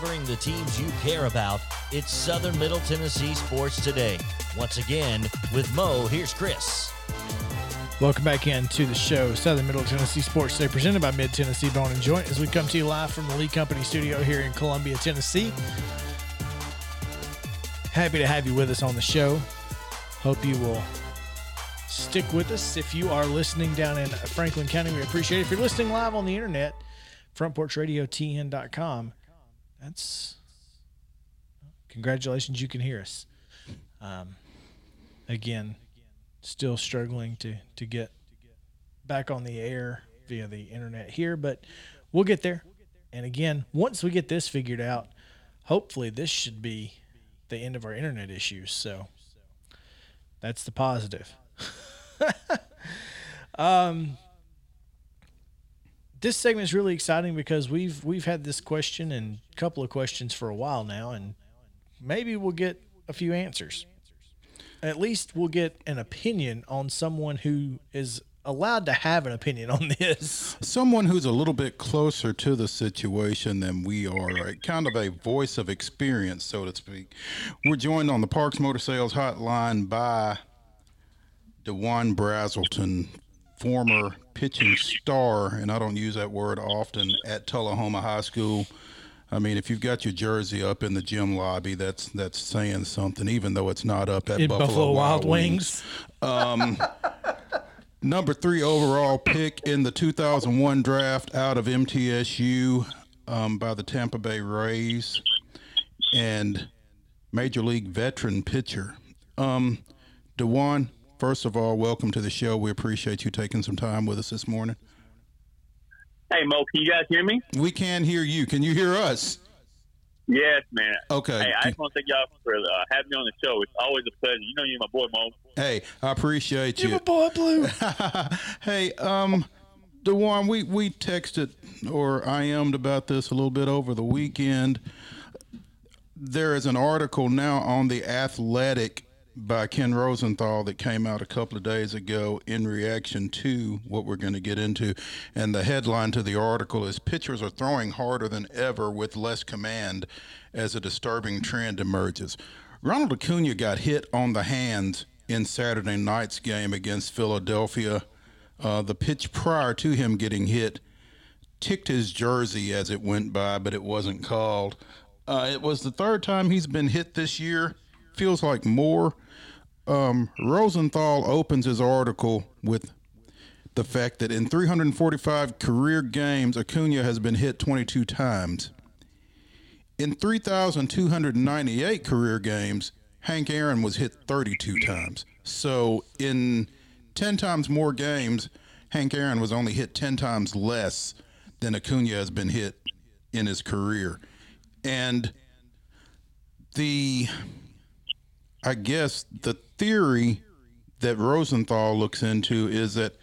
Covering the teams you care about, it's Southern Middle Tennessee Sports Today. Once again, with Mo, here's Chris. Welcome back into the show, Southern Middle Tennessee Sports Today, presented by Mid Tennessee Bone and Joint, as we come to you live from the Lee Company studio here in Columbia, Tennessee. Happy to have you with us on the show. Hope you will stick with us. If you are listening down in Franklin County, we appreciate it. If you're listening live on the internet, frontporchradiotn.com, that's congratulations, you can hear us. Um, again, still struggling to to get back on the air via the internet here, but we'll get there. And again, once we get this figured out, hopefully this should be the end of our internet issues. So that's the positive. um, this segment is really exciting because we've we've had this question and a couple of questions for a while now, and maybe we'll get a few answers. At least we'll get an opinion on someone who is allowed to have an opinion on this. Someone who's a little bit closer to the situation than we are, kind of a voice of experience, so to speak. We're joined on the Parks Motor Sales Hotline by Dewon Brazelton, former pitching star, and I don't use that word often, at Tullahoma High School. I mean, if you've got your jersey up in the gym lobby, that's that's saying something, even though it's not up at In Buffalo, Buffalo Wild Wings. Um, number three overall pick in the 2001 draft out of MTSU um, by the Tampa Bay Rays, and major league veteran pitcher. Um, Dewon, first of all, welcome to the show. We appreciate you taking some time with us this morning. Hey Mo, can you guys hear me? We can hear you. Can you hear us? Yes, man. Okay. Hey, I just want to thank y'all for uh, having me on the show. It's always a pleasure. You know you're my boy, Mo. Hey, I appreciate You're my boy, Blue. hey, um, Dewon, we we texted or I IM'd about this a little bit over the weekend. There is an article now on the Athletic by Ken Rosenthal that came out a couple of days ago in reaction to what we're going to get into, and the headline to the article is "Pitchers are throwing harder than ever with less command as a disturbing trend emerges." Ronald Acuna got hit on the hands in Saturday night's game against Philadelphia. Uh, the pitch prior to him getting hit ticked his jersey as it went by, but it wasn't called. Uh, it was the third time he's been hit this year. Feels like more. Um, Rosenthal opens his article with the fact that in 345 career games, Acuna has been hit 22 times. In 3,298 career games, Hank Aaron was hit 32 times. So in 10 times more games, Hank Aaron was only hit 10 times less than Acuna has been hit in his career. And the, I guess, the theory that Rosenthal looks into is that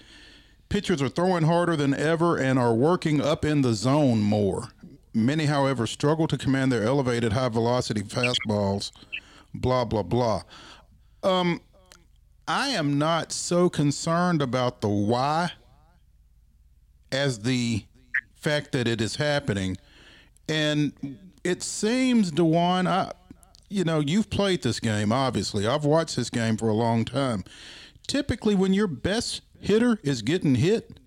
pitchers are throwing harder than ever and are working up in the zone more. Many, however, struggle to command their elevated high velocity fastballs, blah, blah, blah. Um, I am not so concerned about the why as the fact that it is happening. And it seems, Dewon, I, you know, you've played this game, obviously. I've watched this game for a long time. Typically, when your best hitter is getting hit,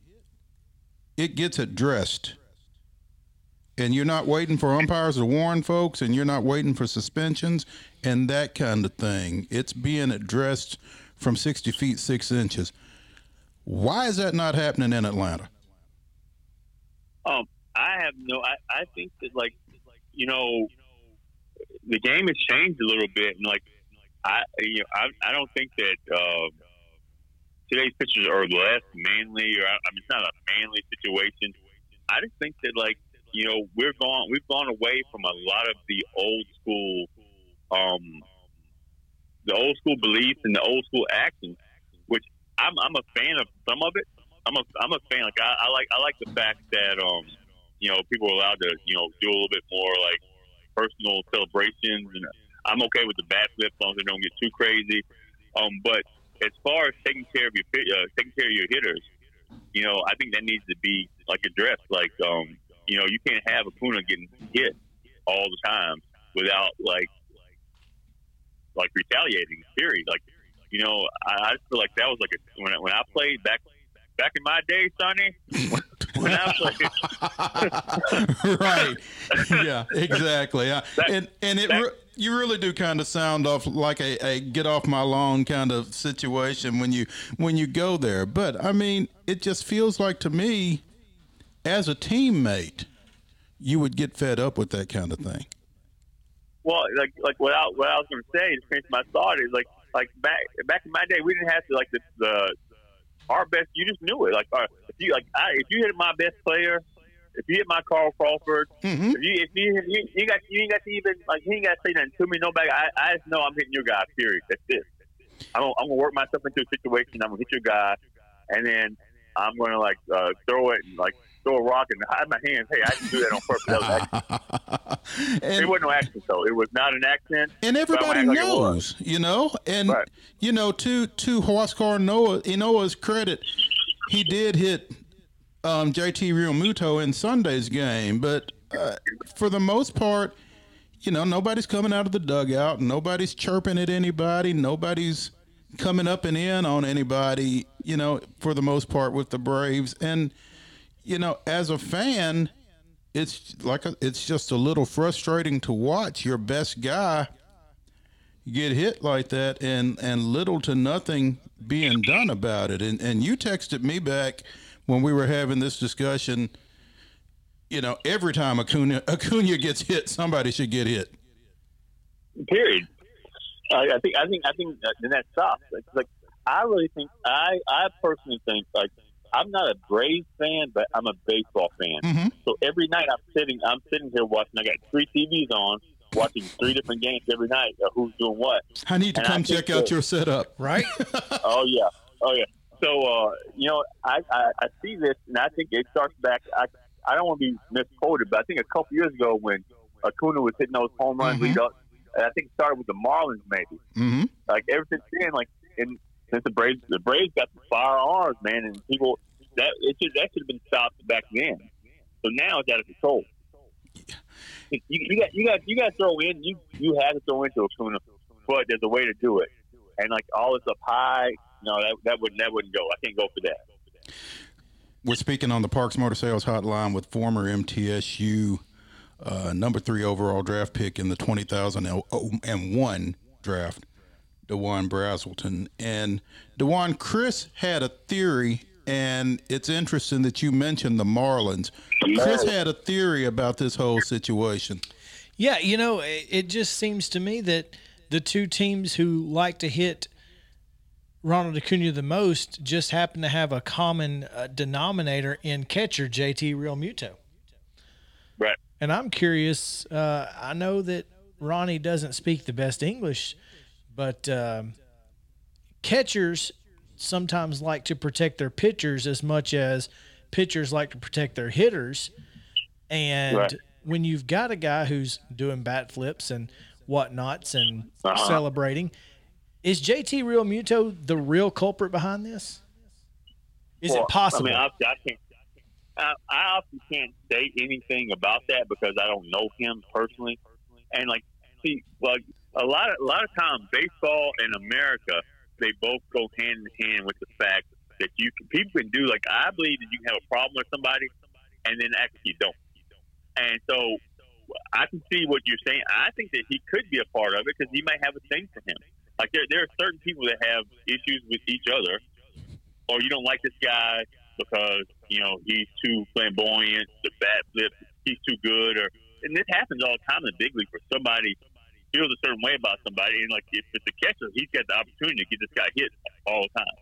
it gets addressed. And you're not waiting for umpires to warn folks, and you're not waiting for suspensions and that kind of thing. It's being addressed from 60 feet, six inches. Why is that not happening in Atlanta? Um, I have no. I, I think that like, you know, the game has changed a little bit, and like I, you know, I, I don't think that uh, today's pitchers are less manly, or I mean, it's not a manly situation. I just think that like you know we're gone, we've gone away from a lot of the old school, um, the old school beliefs and the old school actions, which I'm, I'm a fan of some of it. I'm a I'm a fan. Like I, I like I like the fact that um you know people are allowed to you know do a little bit more like personal celebrations, and I'm okay with the bat flip as long as they don't get too crazy. Um, but as far as taking care of your uh, taking care of your hitters, you know I think that needs to be like addressed. Like um you know you can't have Acuna getting hit all the time without like like retaliating. Period. Like you know I, I feel like that was like a, when I, when I played back back in my day, Sonny. when I played. right. Yeah. Exactly. and and it. Re- you really do kind of sound off like a, a, get off my lawn kind of situation when you when you go there. But I mean, it just feels like to me, as a teammate, you would get fed up with that kind of thing. Well, like like what I, what I was going to say to finish my thought is like like back back in my day, we didn't have to like the, the our best. You just knew it. Like, if you like, I, if you hit my best player, if you hit my Carl Crawford, mm-hmm. if you if you, you you got you ain't got to even like he ain't got to say nothing to me. Nobody. I, I just know I'm hitting your guy. Period. That's it. I'm gonna, I'm gonna work myself into a situation. I'm gonna hit your guy, and then I'm gonna like uh, throw it and like throw a rock and hide my hands. Hey, I didn't do that on purpose. That and, it wasn't no accident, though. It was not an accident. And everybody knows, like you know. And right. you know, to to Huascar Ynoa, Ynoa's credit, he did hit um, JT Realmuto in Sunday's game, but uh, for the most part, you know, nobody's coming out of the dugout, nobody's chirping at anybody, nobody's coming up and in on anybody. You know, for the most part with the Braves and you know, as a fan, it's like a, it's just a little frustrating to watch your best guy get hit like that and and little to nothing being done about it. And and you texted me back when we were having this discussion. You know, every time Acuna Acuna gets hit, somebody should get hit. Period. I think I think I think that, that stops. Like I really think I I personally think like I'm not a Braves fan, but I'm a baseball fan. Mm-hmm. So every night I'm sitting, I'm sitting here watching. I got three TVs on, watching three different games every night. Of who's doing what? I need to and come check out that, your setup, right? oh yeah, oh yeah. So uh, you know, I, I I see this, and I think it starts back. I I don't want to be misquoted, but I think a couple years ago when Acuna was hitting those home runs, mm-hmm. I think it started with the Marlins, maybe. Mm-hmm. Like ever since then, like in since the Braves the Braves got the firearms, man, and people that it should, that should have been stopped back then. So now it's out of control. You, you got you got you got to throw in you you have to throw into Acuna, but there's a way to do it. And like all this up high, no, that that wouldn't that wouldn't go. I can't go for that. We're speaking on the Parks Motor Sales Hotline with former MTSU uh, number three overall draft pick in the 2001 draft, Dewon Brazelton. And Dewon, Chris had a theory, and it's interesting that you mentioned the Marlins. Chris had a theory about this whole situation. Yeah, you know, it just seems to me that the two teams who like to hit Ronald Acuna the most just happen to have a common uh, denominator in catcher JT Realmuto. Right. And I'm curious. Uh, I know that Ronnie doesn't speak the best English, but um, catchers sometimes like to protect their pitchers as much as pitchers like to protect their hitters. And right. when you've got a guy who's doing bat flips and whatnots and uh-huh. celebrating, is JT Real Realmuto the real culprit behind this? Is well, it possible? I mean, I, I can't. I, I often can't say anything about that because I don't know him personally. And like, see, like a lot of a lot of times, baseball in America, they both go hand in hand with the fact that you can, people can do like I believe that you can have a problem with somebody, and then actually you don't. And so I can see what you're saying. I think that he could be a part of it because he might have a thing for him. Like there, there are certain people that have issues with each other, or you don't like this guy because you know he's too flamboyant, the bat flip, he's too good, or and this happens all the time in big league for somebody feels a certain way about somebody, and like if it's a catcher, he's got the opportunity to get this guy hit all the time.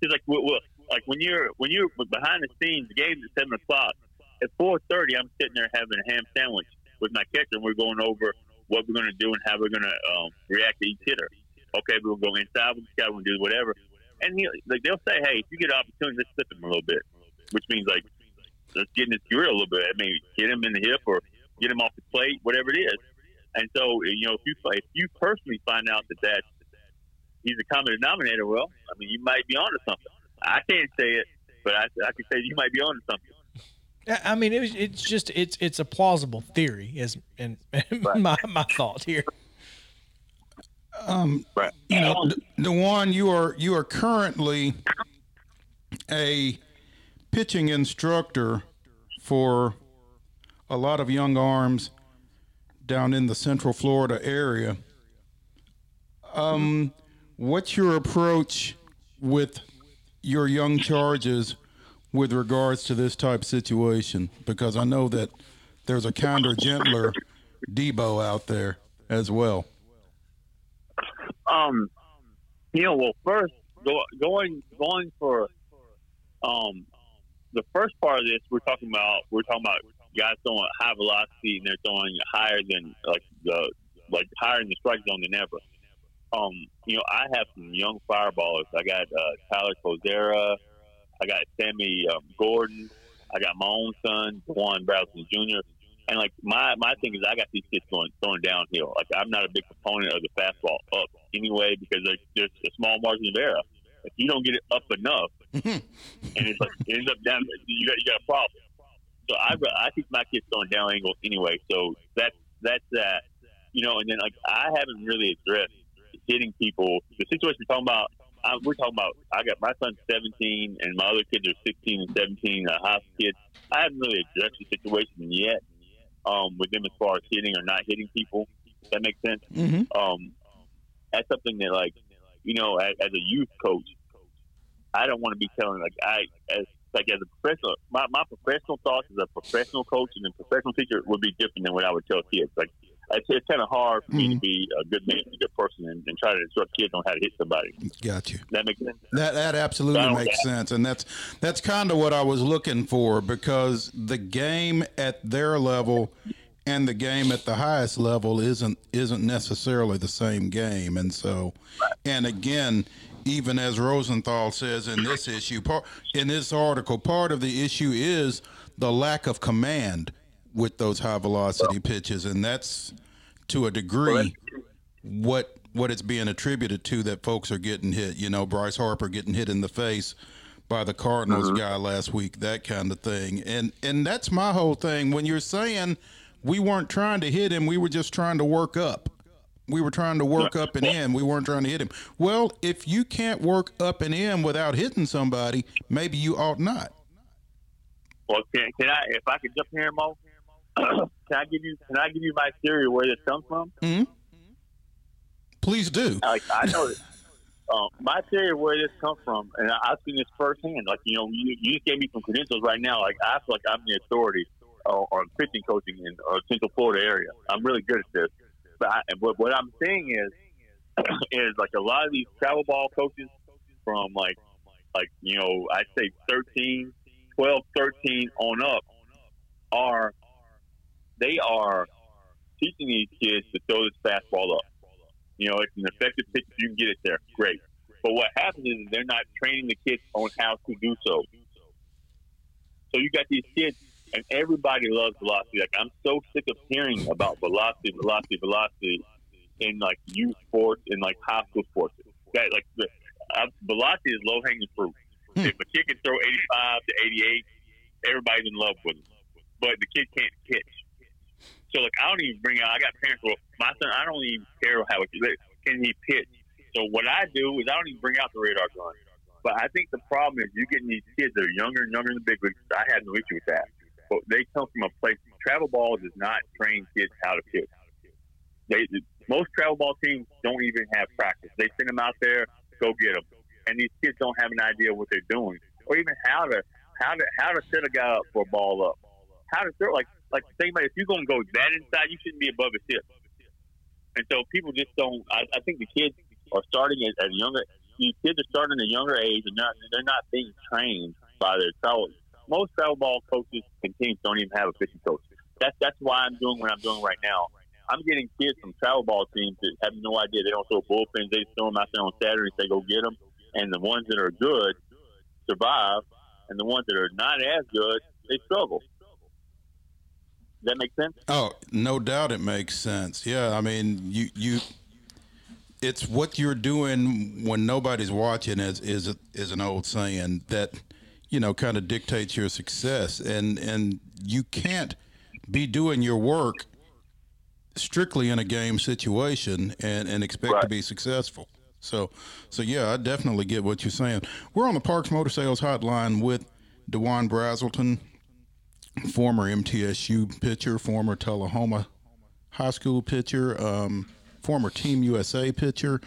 He's like, well, well, like when you're when you're behind the scenes, the game's at seven o'clock. At four thirty, I'm sitting there having a ham sandwich with my catcher, and we're going over what we're going to do and how we're going to um, react to each hitter. Okay, to go inside we're going to do whatever. And he, like they'll say, hey, if you get an opportunity, let's flip him a little bit, which means like let's get in his grill a little bit. I mean, hit him in the hip or get him off the plate, whatever it is. And so, you know, if you if you personally find out that that he's a common denominator, well, I mean, you might be onto something. I can't say it, but I, I can say you might be onto something. I mean, it was, it's just it's it's a plausible theory, is and, right. my my thought here. Um, right. You know, the one you are you are currently a pitching instructor for a lot of young arms down in the Central Florida area. Um, what's your approach with your young charges with regards to this type of situation? Because I know that there's a kinder, gentler Debo out there as well. Um, you know, well, first go, going going for um the first part of this, we're talking about we're talking about guys throwing high velocity and they're throwing higher than like the like higher in the strike zone than ever. Um, you know, I have some young fireballers. I got uh, Tyler Kozera. I got Sammy um, Gordon. I got my own son, Dewon Brazelton Jr. And like my my thing is, I got these kids going throwing downhill. Like I'm not a big proponent of the fastball up anyway because there's, there's a small margin of error. If you don't get it up enough, and it's like it ends up down, you got you got a problem. So I I keep my kids throwing down angle anyway. So that's that's that. You know, and then like I haven't really addressed hitting people. The situation we're talking about, I, we're talking about. I got my son's 17, and my other kids are 16 and 17, uh, high kids. I haven't really addressed the situation yet um, with them as far as hitting or not hitting people. Does that makes sense? Mm-hmm. Um, that's something that, like, you know, as, as a youth coach, I don't want to be telling like I as like as a professional, my, my professional thoughts as a professional coach and a professional teacher would be different than what I would tell kids. Like it's, it's kind of hard for mm-hmm. me to mm-hmm. be a good man, a good person, and, and, try to instruct kids on how to hit somebody. Got you. That makes sense. That that absolutely so makes that. sense, and that's that's kind of what I was looking for because the game at their level and the game at the highest level isn't isn't necessarily the same game, and so, and again, even as Rosenthal says in this issue, part, in this article, part of the issue is the lack of command with those high velocity pitches, and that's to a degree what what it's being attributed to that folks are getting hit. You know, Bryce Harper getting hit in the face by the Cardinals mm-hmm. guy last week, that kind of thing. And and that's my whole thing. When you're saying we weren't trying to hit him, we were just trying to work up. We were trying to work up and in. We weren't trying to hit him. Well, if you can't work up and in without hitting somebody, maybe you ought not. Well, can, can I? If I could jump in here, Mo, can I give you? Can I give you my theory of where this comes from? Mm-hmm. Please do. Like I know. Um, my theory of where this comes from, and I've seen this firsthand. Like you know, you, you just gave me some credentials right now. Like I feel like I'm the authority uh, on pitching coaching in uh, Central Florida area. I'm really good at this. But, I, but what I'm saying is, is like a lot of these travel ball coaches from like, like you know, I'd say 13, 12, 13 on up are they are teaching these kids to throw this fastball up. You know, it's an effective pitch. You can get it there. Great. But what happens is they're not training the kids on how to do so. So you got these kids, and everybody loves velocity. Like I'm so sick of hearing about velocity, velocity, velocity in like youth sports and like high school sports. That like the, uh, velocity is low hanging fruit. Hmm. If a kid can throw 85 to 88, everybody's in love with him. But the kid can't pitch. So like I don't even bring out. I got parents who my son. I don't even care how it, can he pitch. So what I do is I don't even bring out the radar gun. But I think the problem is you getting these kids that are younger and younger in the big leagues. I have no issue with that. But they come from a place. Travel ball does not train kids how to pitch. They most travel ball teams don't even have practice. They send them out there, go get them, and these kids don't have an idea what they're doing, or even how to how to how to set a guy up for a ball up, how to throw. Like like same way, if you're to go that inside, you shouldn't be above his hip. and so people just don't. I, I think the kids are starting at, at younger. These kids are starting at a younger age, and not they're not being trained by their travel. Most travel ball coaches and teams don't even have a pitching coach. That's that's why I'm doing what I'm doing right now. I'm getting kids from travel ball teams that have no idea. They don't throw bullpens. They throw them out there on Saturday and say, "Go get them." And the ones that are good survive, and the ones that are not as good, they struggle. That make sense? Oh, no doubt it makes sense. Yeah, I mean, you you it's what you're doing when nobody's watching is is is an old saying that you know kind of dictates your success and and you can't be doing your work strictly in a game situation and and expect Right. to be successful. So so yeah, I definitely get what you're saying. We're on the Parks Motor Sales Hotline with Dewon Brazelton, former MTSU pitcher, former Tullahoma High School pitcher, um, former Team USA pitcher,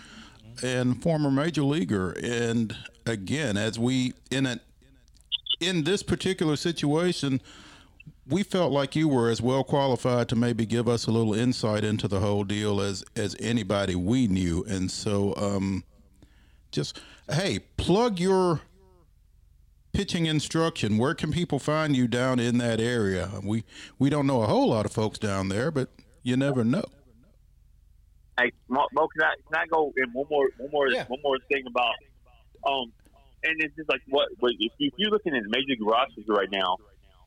and former major leaguer. And again, as we in a in this particular situation, we felt like you were as well qualified to maybe give us a little insight into the whole deal as as anybody we knew. And so, um, just hey, plug your pitching instruction. Where can people find you down in that area? We we don't know a whole lot of folks down there, but you never know. Hey, Mo, Mo, can I can I go in one more one more Yeah. one more thing about um, and it's just like what, if, you, if you're looking at major rosters right now,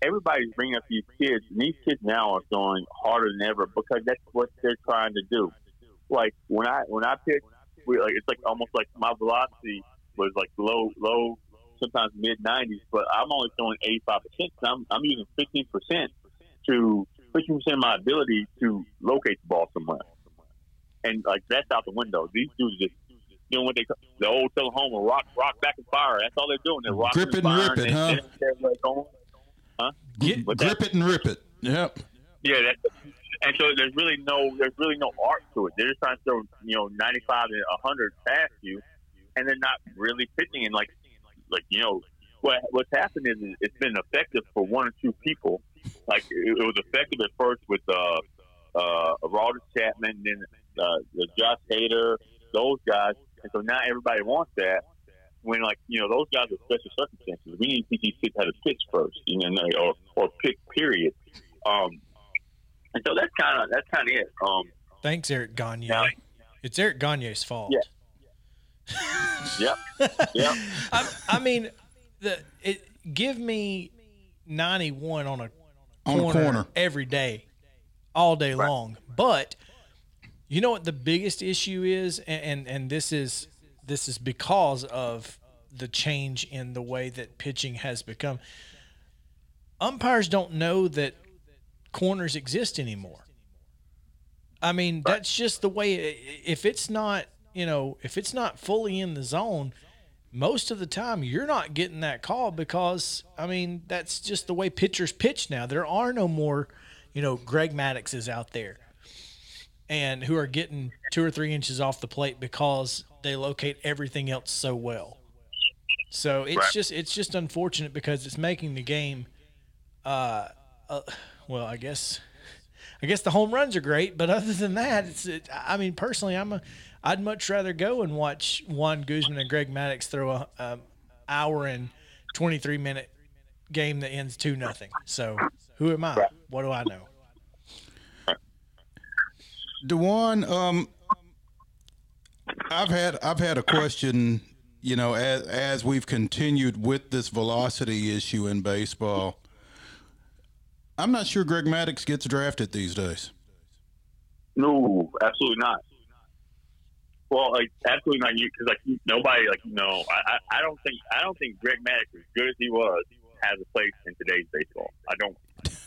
everybody's bringing up these kids, and these kids now are throwing harder than ever because that's what they're trying to do. Like when I when I pitch, like it's like almost like my velocity was like low low, sometimes mid 90s, but I'm only throwing 85 percent. I'm I'm using 15 percent to 15 percent of my ability to locate the ball somewhere and like that's out the window. These dudes just doing what they the old Tullahoma rock rock back and fire. That's all they're doing. They're rocking Grip and firing, rip it, and- huh? and going- Get, Grip it and rip it. Yep. Yeah, that, and so there's really no there's really no art to it. They're just trying to throw you know 95 to 100 past you, and they're not really pitching. And like like you know what what's happened is it's been effective for one or two people. Like it, it was effective at first with uh uh Aroldis Chapman, then uh, the Josh Hader, those guys, and so now everybody wants that. When like you know those guys are special circumstances, we need to teach these kids how to pitch first, you know, or or pick period. Um, and so that's kind of that's kind of it. Um, thanks, Eric Gagne. Now- It's Eric Gagne's fault. Yeah. yep, yep. I, I mean, the it give me ninety one on a On a corner, corner. every day, all day long. But you know what the biggest issue is, and, and and this is this is because of the change in the way that pitching has become. Umpires don't know that corners exist anymore. I mean, that's just the way. If it's not, you know, if it's not fully in the zone, most of the time you're not getting that call because I mean that's just the way pitchers pitch now. There are no more, you know, Greg Madduxes out there, and who are getting two or three inches off the plate because they locate everything else so well. So it's Right. just it's just unfortunate because it's making the game. Uh, uh, well, I guess I guess the home runs are great, but other than that, it's. It, I mean, personally, I'm a. I'd much rather go and watch Juan Guzman and Greg Maddux throw a, a hour and 23 minute game that ends two nothing. So who am I? What do I know? Dewon, um, I've had I've had a question. You know, as as we've continued with this velocity issue in baseball, I'm not sure Greg Maddux gets drafted these days. No, absolutely not. Well, like absolutely not. You because like nobody like I, I I don't think I don't think Greg Maddux as good as he was has a place in today's baseball. I don't.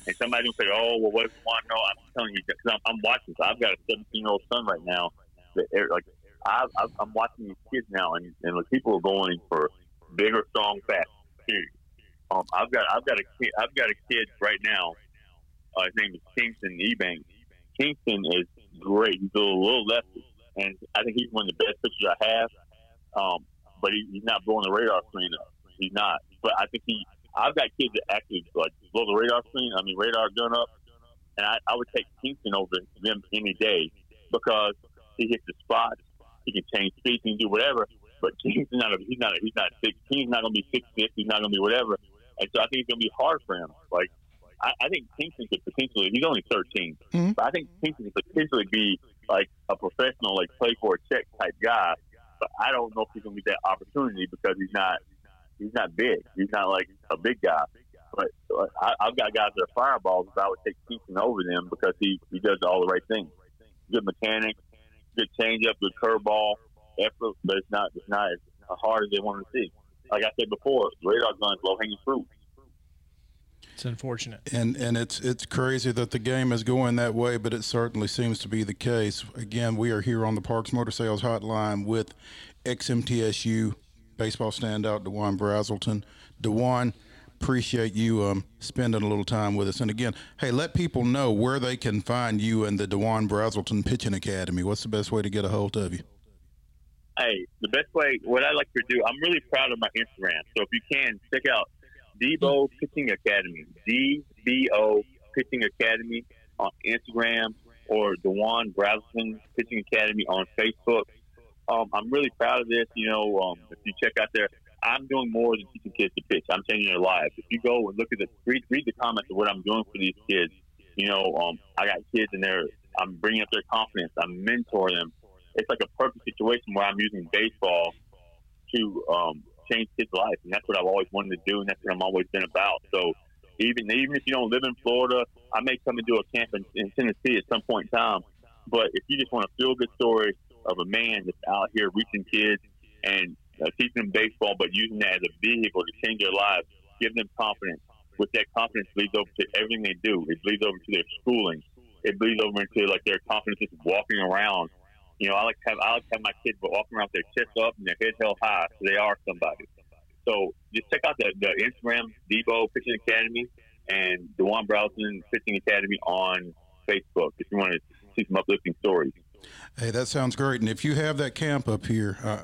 And somebody will say, "Oh, well, what if you want know?" I'm telling you because I'm, I'm watching. So I've got a 17 year old son right now. That er, like I, I, I'm watching these kids now, and and like people are going for bigger, strong, fast. Period. Um, I've got I've got a kid I've got a kid right now. Uh, his name is Kingston Ebanks. Kingston is great. He's a little, little lefty, and I think he's one of the best pitchers I have. Um, but he, he's not blowing the radar screen up. He's not. But I think he. I've got kids that actually like blow the radar screen. I mean, radar gun up, and I, I would take Kingston over them any day. because he hits the spot. He can change speed, he can do whatever. But King's not a, he's not a, he's not six. King's not going to be six six. He's not going to be whatever. And so I think it's going to be hard for him. Like I, I think Kingston could potentially. He's only 13, Mhm. but I think Kingston could potentially be like a professional, like play for a check type guy. But I don't know if he's going to get that opportunity because he's not he's not big. He's not like a big guy. But I, I've got guys that are fireballs. But I would take Kingston over them because he he does all the right things. Good mechanic, good changeup, good curveball, effort, but it's not it's not as hard as they want to see. Like I said before, radar guns, low hanging fruit. It's unfortunate. And and it's it's crazy that the game is going that way, but it certainly seems to be the case. Again, we are here on the Parks Motor Sales Hotline with XMTSU baseball standout Dewon Brazelton. Dewon, appreciate you um, spending a little time with us. And again, hey, let people know where they can find you and the Dewon Brazelton Pitching Academy. What's the best way to get a hold of you? Hey, the best way, what I like to do, I'm really proud of my Instagram. So if you can, check out Debo Pitching Academy, DBO Pitching Academy on Instagram or Dewon Brazelton Pitching Academy on Facebook. Um, I'm really proud of this. You know, um, if you check out there, I'm doing more than teaching kids to pitch. I'm changing their lives. If you go and look at the read, read the comments of what I'm doing for these kids, you know, um, I got kids in there. I'm bringing up their confidence. I'm mentoring them. It's like a perfect situation where I'm using baseball to um, change kids' life, and that's what I've always wanted to do, and that's what I'm always been about. So even even if you don't live in Florida, I may come and do a camp in, in Tennessee at some point in time. But if you just want a feel good story of a man that's out here reaching kids and uh, teaching them baseball, but using that as a vehicle to change their lives, give them confidence. With that confidence bleeds over to everything they do. It bleeds over to their schooling. It bleeds over into like their confidence just walking around. You know, I like to have I like to have my kids walking around with their chest up and their head held high, so they are somebody. So just check out the, the Instagram Debo Pitching Academy and Dewon Brazelton Pitching Academy on Facebook if you want to see some uplifting stories. Hey, that sounds great. And if you have that camp up here, uh,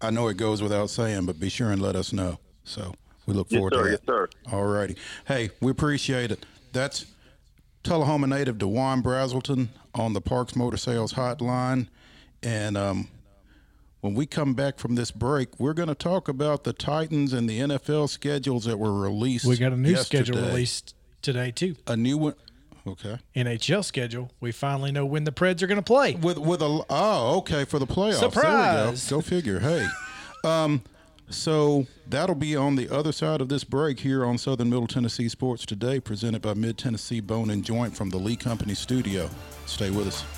I know it goes without saying, but be sure and let us know. So we look Yes, forward sir. to Yes, that. sir. All righty. Hey, we appreciate it. That's Tullahoma native Dewon Brazelton on the Parks Motor Sales Hotline. And um, when we come back from this break, we're going to talk about the Titans and the NFL schedules that were released. We got a new schedule released today too. A new one. Okay. NHL schedule. We finally know when the Preds are going to play. with with a oh okay for the playoffs. Surprise. There we go. Go figure. Hey, um, so that'll be on the other side of this break here on Southern Middle Tennessee Sports Today, presented by Mid Tennessee Bone and Joint from the Lee Company Studio. Stay with us.